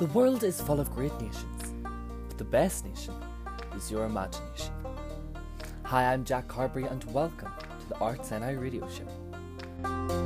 The world is full of great nations, but the best nation is your imagination. Hi, I'm Jack Carberry, and welcome to the Arts NI Radio Show.